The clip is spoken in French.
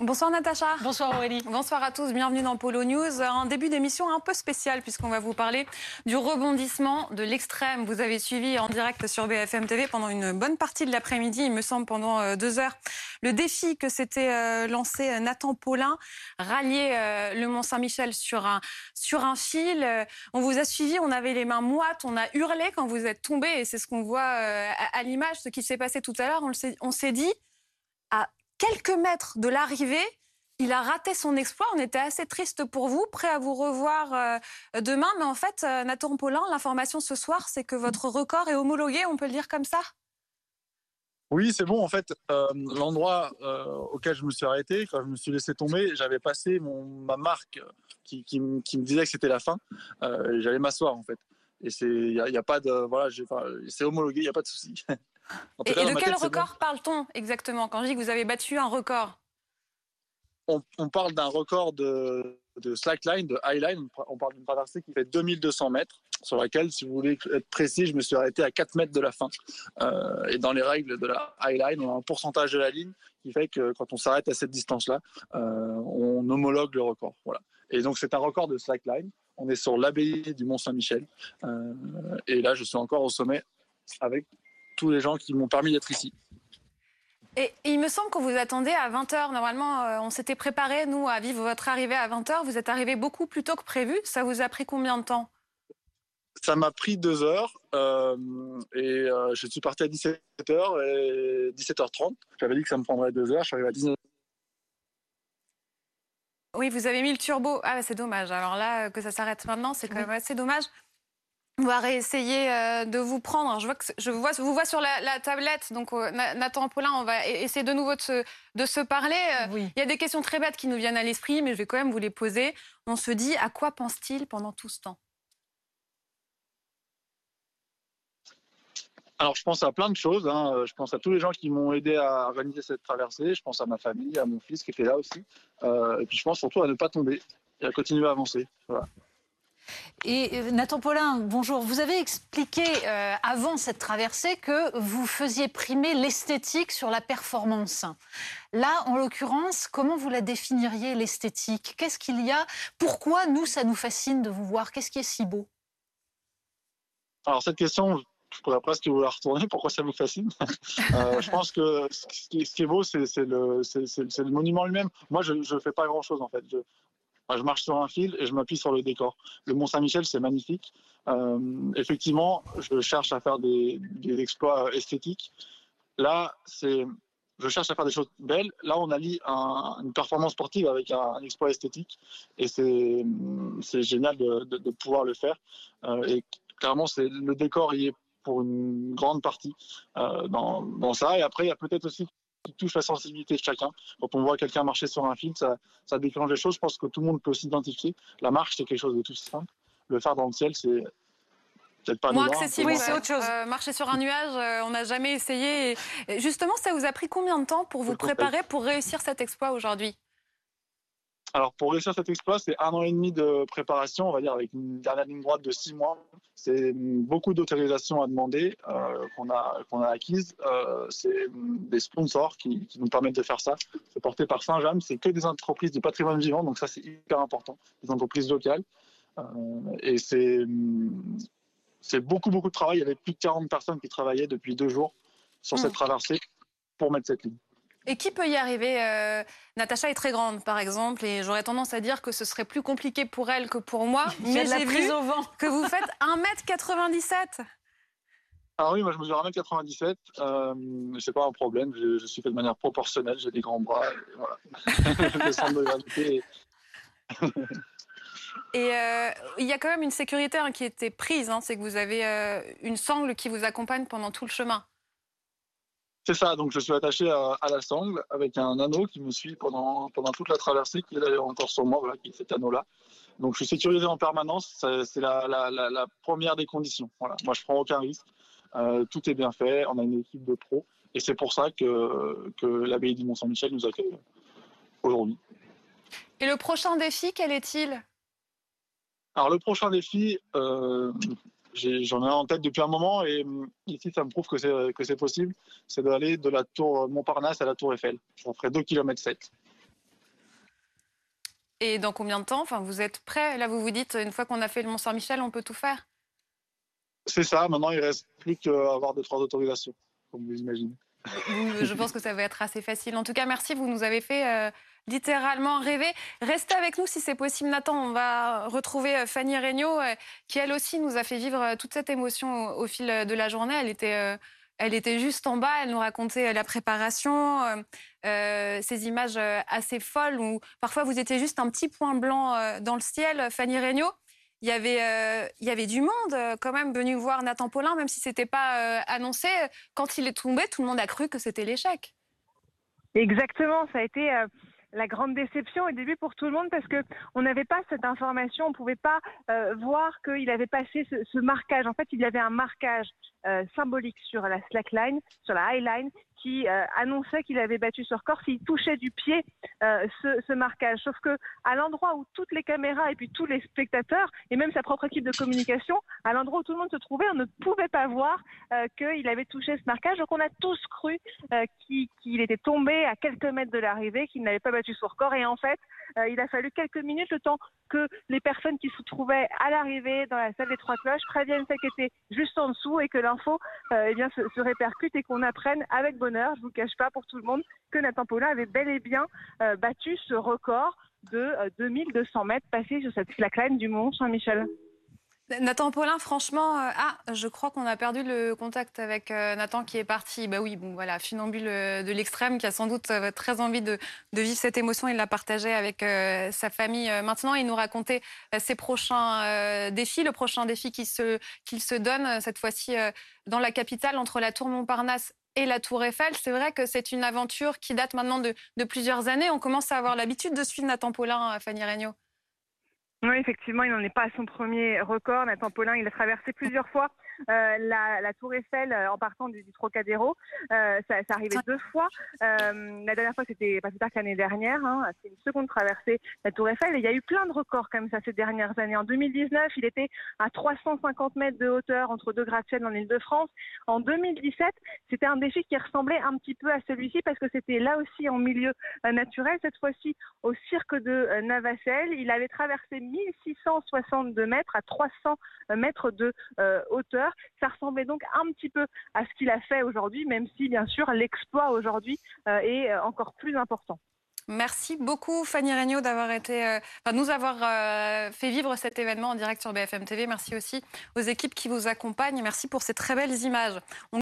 Bonsoir Natacha. Bonsoir Aurélie. Bonsoir à tous, bienvenue dans Polo News. Un début d'émission un peu spécial puisqu'on va vous parler du rebondissement de l'extrême. Vous avez suivi en direct sur BFM TV pendant une bonne partie de l'après-midi, il me semble pendant euh, deux heures, le défi que s'était euh, lancé euh, Nathan Paulin, rallier le Mont-Saint-Michel sur un, sur un fil. On vous a suivi, on avait les mains moites, on a hurlé quand vous êtes tombé et c'est ce qu'on voit à, l'image, ce qui s'est passé tout à l'heure. On s'est dit, à quelques mètres de l'arrivée, il a raté son exploit. On était assez triste pour vous, prêt à vous revoir euh, demain. Mais en fait, euh, Nathan Paulin, l'information ce soir, c'est que votre record est homologué, on peut le dire comme ça? Oui, c'est bon. En fait, euh, l'endroit auquel je me suis arrêté, quand je me suis laissé tomber, j'avais passé mon, ma marque qui, me disait que c'était la fin. J'allais m'asseoir, en fait. Et il n'y a, a, pas de. Voilà, c'est homologué, il n'y a pas de souci. Et, de quel record parle-t-on exactement quand je dis que vous avez battu un record? On, parle d'un record de, slackline, de highline. On parle d'une traversée qui fait 2200 mètres, sur laquelle, si vous voulez être précis, je me suis arrêté à 4 mètres de la fin. Euh, et dans les règles de la highline, on a un pourcentage de la ligne qui fait que quand on s'arrête à cette distance-là, euh, on homologue le record. Voilà. Et donc c'est un record de slackline. On est sur l'abbaye du Mont Saint-Michel. Euh, et là, je suis encore au sommet avec tous les gens qui m'ont permis d'être ici. Et il me semble qu'on vous attendait à 20h. Normalement, euh, on s'était préparé, nous, à vivre votre arrivée à 20h. Vous êtes arrivé beaucoup plus tôt que prévu. Ça vous a pris combien de temps? Ça m'a pris deux heures. Euh, et euh, je suis parti à 17h et 17h30. J'avais dit que ça me prendrait deux heures. Je suis arrivé à 19h. Oui, vous avez mis le turbo. Ah, c'est dommage. Alors là, que ça s'arrête maintenant, c'est quand même assez dommage. On va réessayer euh, de vous prendre. Je vois que je vois, vous vois sur la, tablette. Donc euh, Nathan Paulin, on va e-, essayer de nouveau de se, de se parler. Euh, il y a des questions très bêtes qui nous viennent à l'esprit, mais je vais quand même vous les poser. On se dit, à quoi pense-t-il pendant tout ce temps? Alors, je pense à plein de choses. Hein. Je pense à tous les gens qui m'ont aidé à organiser cette traversée. Je pense à ma famille, à mon fils qui était là aussi. et puis, je pense surtout à ne pas tomber et à continuer à avancer. Voilà. Et euh, Nathan Paulin, bonjour. Vous avez expliqué euh, avant cette traversée que vous faisiez primer l'esthétique sur la performance. Là, en l'occurrence, comment vous la définiriez, l'esthétique? Qu'est-ce qu'il y a? Pourquoi, nous, ça nous fascine de vous voir? Qu'est-ce qui est si beau? Alors, cette question, je pourrais presque vous la retourner. Pourquoi ça vous fascine? Euh, Je pense que ce qui, est beau, c'est le, monument lui-même. Moi, je ne fais pas grand-chose, en fait. Je marche sur un fil et je m'appuie sur le décor. Le Mont Saint-Michel, c'est magnifique. Euh, effectivement, je cherche à faire des, exploits esthétiques. Là, c'est, je cherche à faire des choses belles. Là, on allie une performance sportive avec un, exploit esthétique, et c'est, génial de, pouvoir le faire. Euh, et clairement, le décor y est pour une grande partie euh, dans ça. Et après, il y a peut-être aussi qui touche la sensibilité de chacun. Quand on voit quelqu'un marcher sur un fil, ça, ça déclenche des choses. Je pense que tout le monde peut s'identifier. La marche, c'est quelque chose de tout simple. Le faire dans le ciel, c'est peut-être pas moins accessible. Oui, c'est autre chose. Euh, marcher sur un nuage, euh, on n'a jamais essayé. justement, ça vous a pris combien de temps pour vous préparer pour réussir cet exploit aujourd'hui? Alors pour réussir cet exploit, c'est un an et demi de préparation, on va dire, avec une dernière ligne droite de six mois. C'est beaucoup d'autorisations à demander euh, qu'on a, qu'on a acquises. Euh, c'est des sponsors qui, nous permettent de faire ça. C'est porté par Saint-James, c'est que des entreprises de patrimoine vivant, donc ça c'est hyper important, des entreprises locales. Euh, et c'est, c'est beaucoup, beaucoup de travail. Il y avait plus de 40 personnes qui travaillaient depuis deux jours sur cette mmh. traversée pour mettre cette ligne. Et qui peut y arriver euh, Natacha est très grande, par exemple, et j'aurais tendance à dire que ce serait plus compliqué pour elle que pour moi. mais j'ai vu au vent. que vous faites 1m97. Alors oui, moi je mesure 1m97. Euh, c'est pas un problème. Je, suis fait de manière proportionnelle. J'ai des grands bras. Et voilà. je de gravité. Et euh, il y a quand même une sécurité hein, qui était prise. Hein, c'est que vous avez euh, une sangle qui vous accompagne pendant tout le chemin. C'est ça, donc je suis attaché à, la sangle avec un anneau qui me suit pendant, pendant toute la traversée, qui est d'ailleurs encore sur moi, voilà, qui est cet anneau-là. Donc je suis sécurisé en permanence, c'est la, la, la, première des conditions. Voilà. Moi je prends aucun risque, euh, tout est bien fait, on a une équipe de pros, et c'est pour ça que, que l'abbaye du Mont-Saint-Michel nous accueille aujourd'hui. Et le prochain défi, quel est-il? Alors le prochain défi, euh, j'en ai, en tête depuis un moment et hum, ici ça me prouve que c'est que c'est possible. C'est d'aller de la tour Montparnasse à la tour Eiffel. Ça ferait 2 km 7. Et dans combien de temps? Enfin, vous êtes prêt? Là, vous vous dites, une fois qu'on a fait le Mont Saint-Michel, on peut tout faire C'est ça. Maintenant, il reste plus qu'à avoir deux trois autorisations, comme vous imaginez. Je pense que ça va être assez facile. En tout cas, merci. Vous nous avez fait euh, littéralement rêver. Restez avec nous si c'est possible, Nathan. On va retrouver euh, Fanny Regnault, euh, qui elle aussi nous a fait vivre toute cette émotion au, fil de la journée. Elle était. Elle était juste en bas, elle nous racontait la préparation, ces images assez folles où parfois vous étiez juste un petit point blanc dans le ciel. Fanny Regnault, il y avait, euh, il y avait du monde euh, quand même venu voir Nathan Paulin, même si ce n'était pas euh, annoncé. Quand il est tombé, tout le monde a cru que c'était l'échec. Exactement, ça a été la grande déception au début pour tout le monde parce que on n'avait pas cette information, on ne pouvait pas voir qu'il avait passé ce, marquage. En fait, il y avait un marquage symbolique sur la slackline, sur la highline, qui euh, annonçait qu'il avait battu ce record s'il touchait du pied euh, ce, marquage. Sauf que à l'endroit où toutes les caméras et puis tous les spectateurs et même sa propre équipe de communication, à l'endroit où tout le monde se trouvait, on ne pouvait pas voir euh, qu'il avait touché ce marquage. Donc on a tous cru qu'il était tombé à quelques mètres de l'arrivée, qu'il n'avait pas battu ce record. Et en fait, il a fallu quelques minutes le temps que les personnes qui se trouvaient à l'arrivée dans la salle des trois cloches préviennent celles qui étaient juste en dessous et que l'info eh bien se, se répercute et qu'on apprenne avec bonheur je ne vous cache pas pour tout le monde, que Nathan Paulin avait bel et bien euh, battu ce record de 2200 euh, mètres passés sur cette slackline du Mont Saint-Michel. Nathan Paulin, franchement, euh, ah, je crois qu'on a perdu le contact avec Nathan qui est parti. Bah oui, bon voilà, funambule de l'extrême qui a sans doute très envie de, vivre cette émotion. Il l'a partagée avec sa famille. Maintenant, il nous racontait ses prochains défis, le prochain défi qu'il se, qu'il se donne cette fois-ci dans la capitale entre la Tour Montparnasse et la Tour Eiffel. C'est vrai que c'est une aventure qui date maintenant de, plusieurs années. On commence à avoir l'habitude de suivre Nathan Paulin, Fanny Regnault. Oui, effectivement, il n'en est pas à son premier record. Nathan Paulin, il a traversé plusieurs fois euh, la, Tour Eiffel euh, en partant du, Trocadéro. Euh, ça, ça arrivait deux fois. la dernière fois, c'était pas plus tard qu'année dernière. Hein. C'est une seconde traversée la Tour Eiffel. Et il y a eu plein de records comme ça ces dernières années. En 2019, il était à 350 mètres de hauteur entre deux gratte-ciels en Ile-de-France. En 2017, c'était un défi qui ressemblait un petit peu à celui-ci parce que c'était là aussi en milieu naturel. Cette fois-ci, au cirque de Navacelle, il avait traversé 1662 mètres à 300 mètres de hauteur. Ça ressemblait donc un petit peu à ce qu'il a fait aujourd'hui, même si bien sûr l'exploit aujourd'hui euh, est euh, encore plus important. Merci beaucoup Fanny Regnault d'avoir été, euh, nous avoir fait vivre cet événement en direct sur BFM TV. Merci aussi aux équipes qui vous accompagnent. Merci pour ces très belles images.